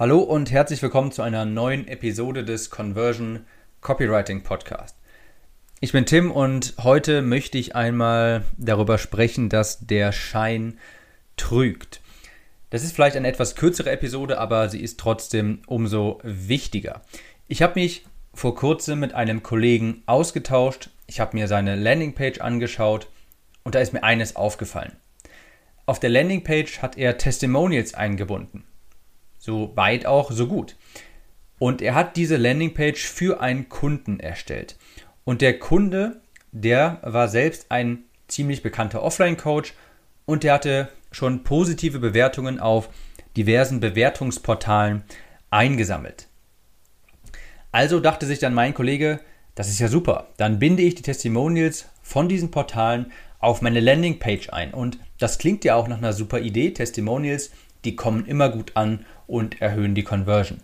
Hallo und herzlich willkommen zu einer neuen Episode des Conversion Copywriting Podcast. Ich bin Tim und heute möchte ich einmal darüber sprechen, dass der Schein trügt. Das ist vielleicht eine etwas kürzere Episode, aber sie ist trotzdem umso wichtiger. Ich habe mich vor kurzem mit einem Kollegen ausgetauscht, ich habe mir seine Landingpage angeschaut und da ist mir eines aufgefallen. Auf der Landingpage hat er Testimonials eingebunden. So weit auch, so gut. Und er hat diese Landingpage für einen Kunden erstellt. Und der Kunde, der war selbst ein ziemlich bekannter Offline-Coach und der hatte schon positive Bewertungen auf diversen Bewertungsportalen eingesammelt. Also dachte sich dann mein Kollege, das ist ja super, dann binde ich die Testimonials von diesen Portalen auf meine Landingpage ein. Und das klingt ja auch nach einer super Idee. Testimonials, die kommen immer gut an und erhöhen die Conversion.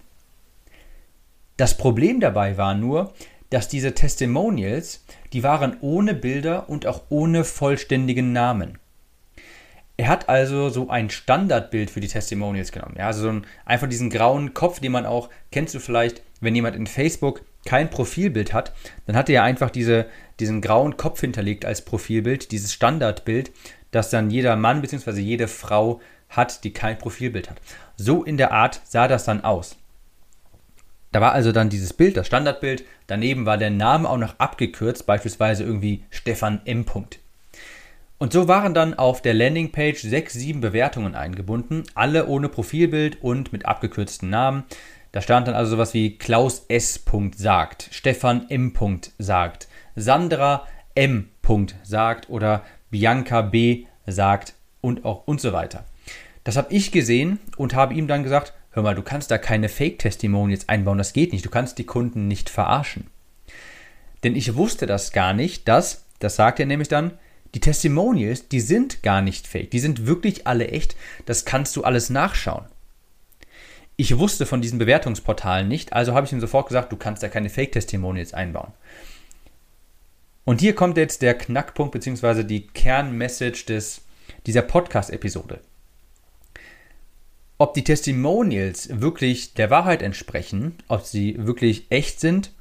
Das Problem dabei war nur, dass diese Testimonials, die waren ohne Bilder und auch ohne vollständigen Namen. Er hat also so ein Standardbild für die Testimonials genommen. Ja, also so ein, einfach diesen grauen Kopf, den man auch, kennst du vielleicht, wenn jemand in Facebook kein Profilbild hat, dann hat er ja einfach diese, diesen grauen Kopf hinterlegt als Profilbild, dieses Standardbild, das dann jeder Mann bzw. jede Frau hat, die kein Profilbild hat. So in der Art sah das dann aus. Da war also dann dieses Bild, das Standardbild, daneben war der Name auch noch abgekürzt, beispielsweise irgendwie Stefan M. Und so waren dann auf der Landingpage sechs, sieben Bewertungen eingebunden, alle ohne Profilbild und mit abgekürzten Namen. Da stand dann also sowas wie Klaus S. sagt, Stefan M. sagt, Sandra M. sagt oder Bianca B. sagt und auch und so weiter. Das habe ich gesehen und habe ihm dann gesagt, hör mal, du kannst da keine Fake-Testimonials einbauen, das geht nicht, du kannst die Kunden nicht verarschen. Denn ich wusste das gar nicht, dass, das sagt er nämlich dann, die Testimonials, die sind gar nicht fake, die sind wirklich alle echt, das kannst du alles nachschauen. Ich wusste von diesen Bewertungsportalen nicht, also habe ich ihm sofort gesagt, du kannst da keine Fake-Testimonials einbauen. Und hier kommt jetzt der Knackpunkt bzw. die Kernmessage dieser Podcast-Episode. Ob die Testimonials wirklich der Wahrheit entsprechen, ob sie wirklich echt sind,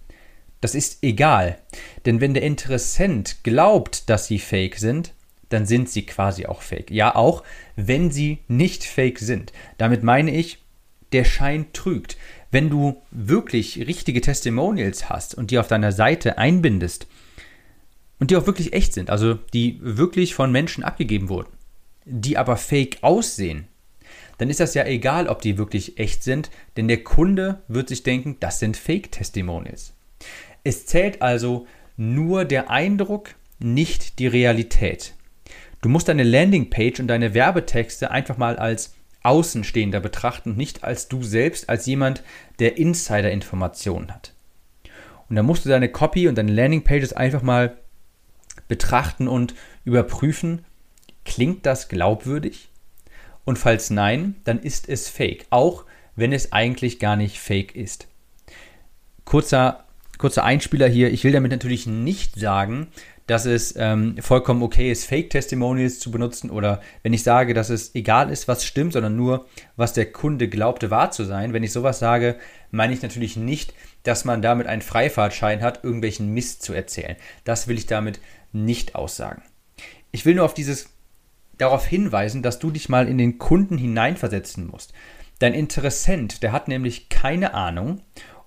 das ist egal. Denn wenn der Interessent glaubt, dass sie fake sind, dann sind sie quasi auch fake. Ja, auch wenn sie nicht fake sind. Damit meine ich, der Schein trügt. Wenn du wirklich richtige Testimonials hast und die auf deiner Seite einbindest und die auch wirklich echt sind, also die wirklich von Menschen abgegeben wurden, die aber fake aussehen, dann ist das ja egal, ob die wirklich echt sind, denn der Kunde wird sich denken, das sind Fake-Testimonials. Es zählt also nur der Eindruck, nicht die Realität. Du musst deine Landingpage und deine Werbetexte einfach mal als Außenstehender betrachten, nicht als du selbst, als jemand, der Insider-Informationen hat. Und dann musst du deine Copy und deine Landingpages einfach mal betrachten und überprüfen, klingt das glaubwürdig? Und falls nein, dann ist es fake, auch wenn es eigentlich gar nicht fake ist. Kurzer, kurzer Einspieler hier. Ich will damit natürlich nicht sagen, dass es ähm, vollkommen okay ist, Fake-Testimonials zu benutzen oder wenn ich sage, dass es egal ist, was stimmt, sondern nur, was der Kunde glaubte wahr zu sein. Wenn ich sowas sage, meine ich natürlich nicht, dass man damit einen Freifahrtschein hat, irgendwelchen Mist zu erzählen. Das will ich damit nicht aussagen. Ich will nur auf dieses darauf hinweisen, dass du dich mal in den Kunden hineinversetzen musst. Dein Interessent, der hat nämlich keine Ahnung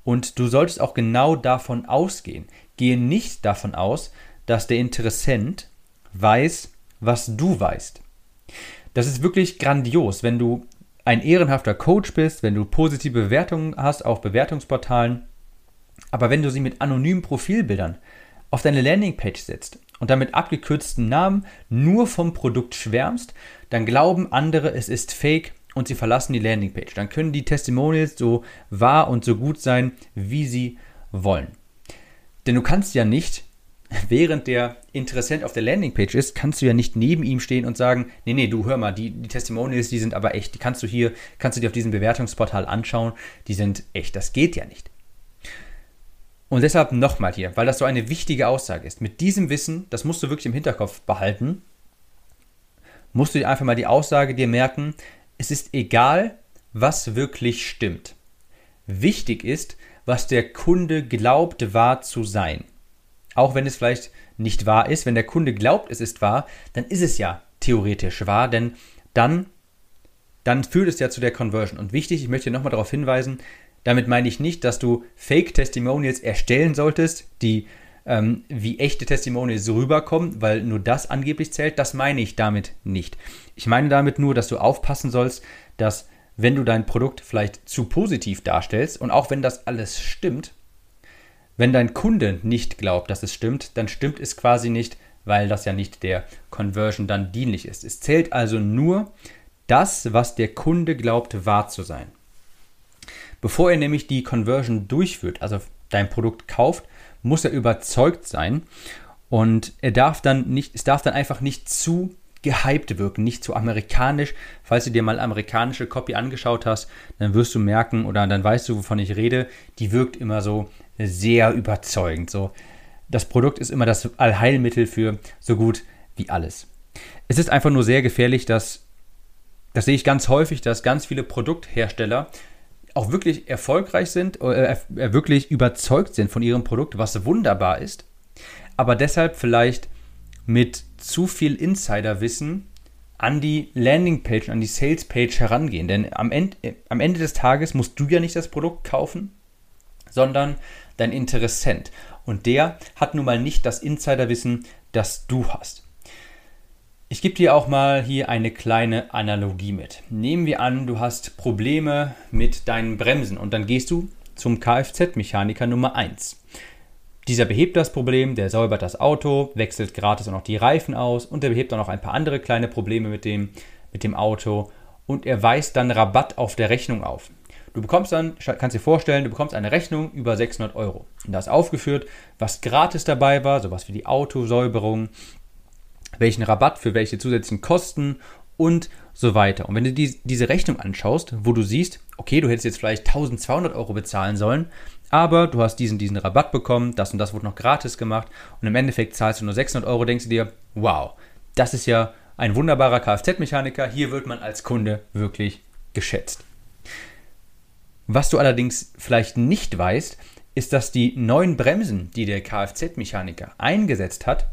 und du solltest auch genau davon ausgehen. Gehe nicht davon aus, dass der Interessent weiß, was du weißt. Das ist wirklich grandios, wenn du ein ehrenhafter Coach bist, wenn du positive Bewertungen hast auf Bewertungsportalen, aber wenn du sie mit anonymen Profilbildern auf deine Landingpage setzt und damit abgekürzten Namen nur vom Produkt schwärmst, dann glauben andere, es ist fake und sie verlassen die Landingpage. Dann können die Testimonials so wahr und so gut sein, wie sie wollen. Denn du kannst ja nicht, während der Interessent auf der Landingpage ist, kannst du ja nicht neben ihm stehen und sagen, nee, nee, du hör mal, die, die Testimonials, die sind aber echt, die kannst du hier, kannst du dir auf diesem Bewertungsportal anschauen, die sind echt. Das geht ja nicht. Und deshalb nochmal hier, weil das so eine wichtige Aussage ist. Mit diesem Wissen, das musst du wirklich im Hinterkopf behalten, musst du dir einfach mal die Aussage dir merken, es ist egal, was wirklich stimmt. wichtig ist, was der Kunde glaubt wahr zu sein. Auch wenn es vielleicht nicht wahr ist, wenn der Kunde glaubt, es ist wahr, dann ist es ja theoretisch wahr, denn dann, dann führt es ja zu der Conversion. Und wichtig, ich möchte nochmal darauf hinweisen, damit meine ich nicht, dass du Fake-Testimonials erstellen solltest, die ähm, wie echte Testimonials rüberkommen, weil nur das angeblich zählt. Das meine ich damit nicht. Ich meine damit nur, dass du aufpassen sollst, dass wenn du dein Produkt vielleicht zu positiv darstellst und auch wenn das alles stimmt, wenn dein Kunde nicht glaubt, dass es stimmt, dann stimmt es quasi nicht, weil das ja nicht der Conversion dann dienlich ist. Es zählt also nur das, was der Kunde glaubt wahr zu sein. Bevor er nämlich die Conversion durchführt, also dein Produkt kauft, muss er überzeugt sein und er darf dann nicht, es darf dann einfach nicht zu gehypt wirken, nicht zu amerikanisch. Falls du dir mal amerikanische Copy angeschaut hast, dann wirst du merken oder dann weißt du, wovon ich rede, die wirkt immer so sehr überzeugend. So, das Produkt ist immer das Allheilmittel für so gut wie alles. Es ist einfach nur sehr gefährlich, dass, das sehe ich ganz häufig, dass ganz viele Produkthersteller auch wirklich erfolgreich sind, äh, äh wirklich überzeugt sind von ihrem Produkt, was wunderbar ist, aber deshalb vielleicht mit zu viel Insiderwissen an die Landingpage, an die Salespage herangehen. Denn am Ende, am Ende des Tages musst du ja nicht das Produkt kaufen, sondern dein Interessent. Und der hat nun mal nicht das Insiderwissen, das du hast. Ich gebe dir auch mal hier eine kleine Analogie mit. Nehmen wir an, du hast Probleme mit deinen Bremsen und dann gehst du zum Kfz-Mechaniker Nummer 1. Dieser behebt das Problem, der säubert das Auto, wechselt gratis auch noch die Reifen aus und der behebt auch noch ein paar andere kleine Probleme mit dem, mit dem Auto und er weist dann Rabatt auf der Rechnung auf. Du bekommst dann, kannst dir vorstellen, du bekommst eine Rechnung über 600 Euro. Und da ist aufgeführt, was gratis dabei war, sowas wie die Autosäuberung, welchen Rabatt für welche zusätzlichen Kosten und so weiter. Und wenn du die, diese Rechnung anschaust, wo du siehst, okay, du hättest jetzt vielleicht 1200 Euro bezahlen sollen, aber du hast diesen, diesen Rabatt bekommen, das und das wurde noch gratis gemacht und im Endeffekt zahlst du nur 600 Euro, denkst du dir, wow, das ist ja ein wunderbarer Kfz-Mechaniker, hier wird man als Kunde wirklich geschätzt. Was du allerdings vielleicht nicht weißt, ist, dass die neuen Bremsen, die der Kfz-Mechaniker eingesetzt hat,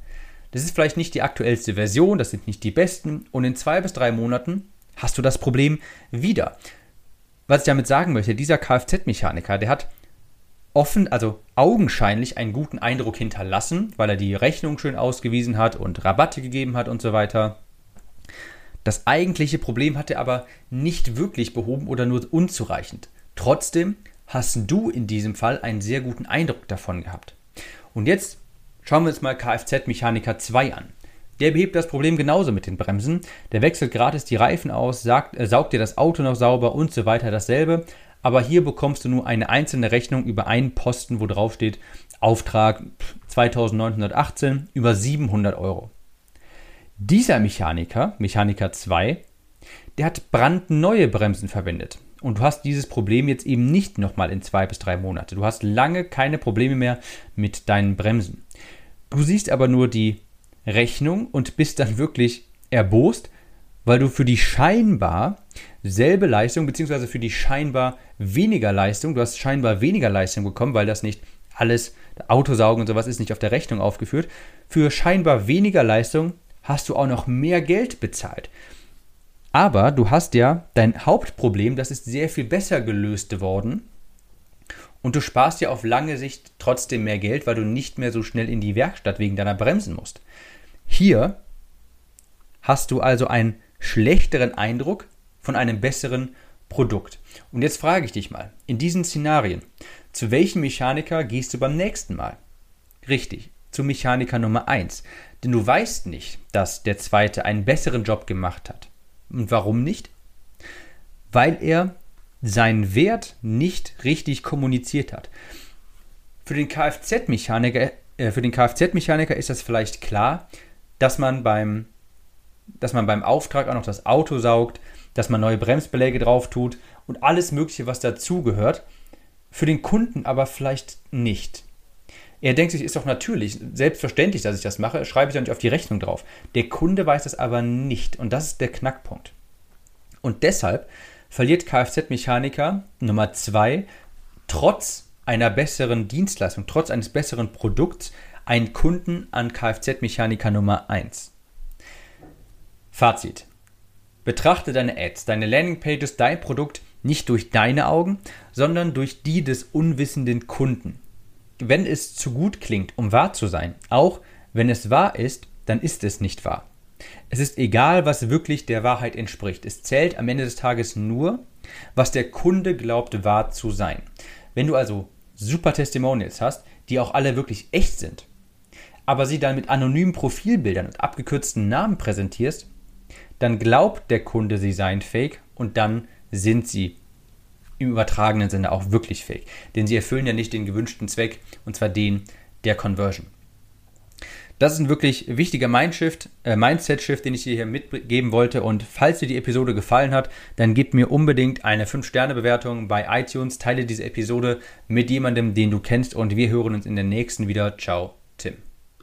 das ist vielleicht nicht die aktuellste Version, das sind nicht die besten und in zwei bis drei Monaten hast du das Problem wieder. Was ich damit sagen möchte, dieser Kfz-Mechaniker, der hat offen, also augenscheinlich einen guten Eindruck hinterlassen, weil er die Rechnung schön ausgewiesen hat und Rabatte gegeben hat und so weiter. Das eigentliche Problem hat er aber nicht wirklich behoben oder nur unzureichend. Trotzdem hast du in diesem Fall einen sehr guten Eindruck davon gehabt. Und jetzt schauen wir uns mal Kfz-Mechaniker 2 an. Der behebt das Problem genauso mit den Bremsen. Der wechselt gratis die Reifen aus, sagt, äh, saugt dir das Auto noch sauber und so weiter dasselbe aber hier bekommst du nur eine einzelne Rechnung über einen Posten, wo drauf steht Auftrag 2918 über 700 Euro. Dieser Mechaniker, Mechaniker 2, der hat brandneue Bremsen verwendet. Und du hast dieses Problem jetzt eben nicht nochmal in zwei bis drei Monate. Du hast lange keine Probleme mehr mit deinen Bremsen. Du siehst aber nur die Rechnung und bist dann wirklich erbost, weil du für die scheinbar selbe Leistung, beziehungsweise für die scheinbar weniger Leistung, du hast scheinbar weniger Leistung bekommen, weil das nicht alles, Autosaugen und sowas ist nicht auf der Rechnung aufgeführt, für scheinbar weniger Leistung hast du auch noch mehr Geld bezahlt. Aber du hast ja dein Hauptproblem, das ist sehr viel besser gelöst worden. Und du sparst ja auf lange Sicht trotzdem mehr Geld, weil du nicht mehr so schnell in die Werkstatt wegen deiner Bremsen musst. Hier hast du also einen schlechteren Eindruck von einem besseren Produkt. Und jetzt frage ich dich mal, in diesen Szenarien, zu welchem Mechaniker gehst du beim nächsten Mal? Richtig, zu Mechaniker Nummer 1. Denn du weißt nicht, dass der zweite einen besseren Job gemacht hat. Und warum nicht? Weil er seinen Wert nicht richtig kommuniziert hat. Für den Kfz-Mechaniker äh, Kfz-Mechaniker ist das vielleicht klar, dass man beim dass man beim Auftrag auch noch das Auto saugt, dass man neue Bremsbeläge drauf tut und alles Mögliche, was dazugehört. Für den Kunden aber vielleicht nicht. Er denkt sich, ist doch natürlich, selbstverständlich, dass ich das mache, schreibe ich dann nicht auf die Rechnung drauf. Der Kunde weiß das aber nicht und das ist der Knackpunkt. Und deshalb verliert Kfz-Mechaniker Nummer 2 trotz einer besseren Dienstleistung, trotz eines besseren Produkts einen Kunden an Kfz-Mechaniker Nummer 1. Fazit. Betrachte deine Ads, deine Landingpages, dein Produkt nicht durch deine Augen, sondern durch die des unwissenden Kunden. Wenn es zu gut klingt, um wahr zu sein, auch wenn es wahr ist, dann ist es nicht wahr. Es ist egal, was wirklich der Wahrheit entspricht. Es zählt am Ende des Tages nur, was der Kunde glaubt wahr zu sein. Wenn du also super Testimonials hast, die auch alle wirklich echt sind, aber sie dann mit anonymen Profilbildern und abgekürzten Namen präsentierst, dann glaubt der Kunde, sie seien fake und dann sind sie im übertragenen Sinne auch wirklich fake. Denn sie erfüllen ja nicht den gewünschten Zweck, und zwar den der Conversion. Das ist ein wirklich wichtiger Mindshift, äh, Mindset-Shift, den ich dir hier mitgeben wollte. Und falls dir die Episode gefallen hat, dann gib mir unbedingt eine 5-Sterne-Bewertung bei iTunes. Teile diese Episode mit jemandem, den du kennst. Und wir hören uns in der nächsten wieder. Ciao.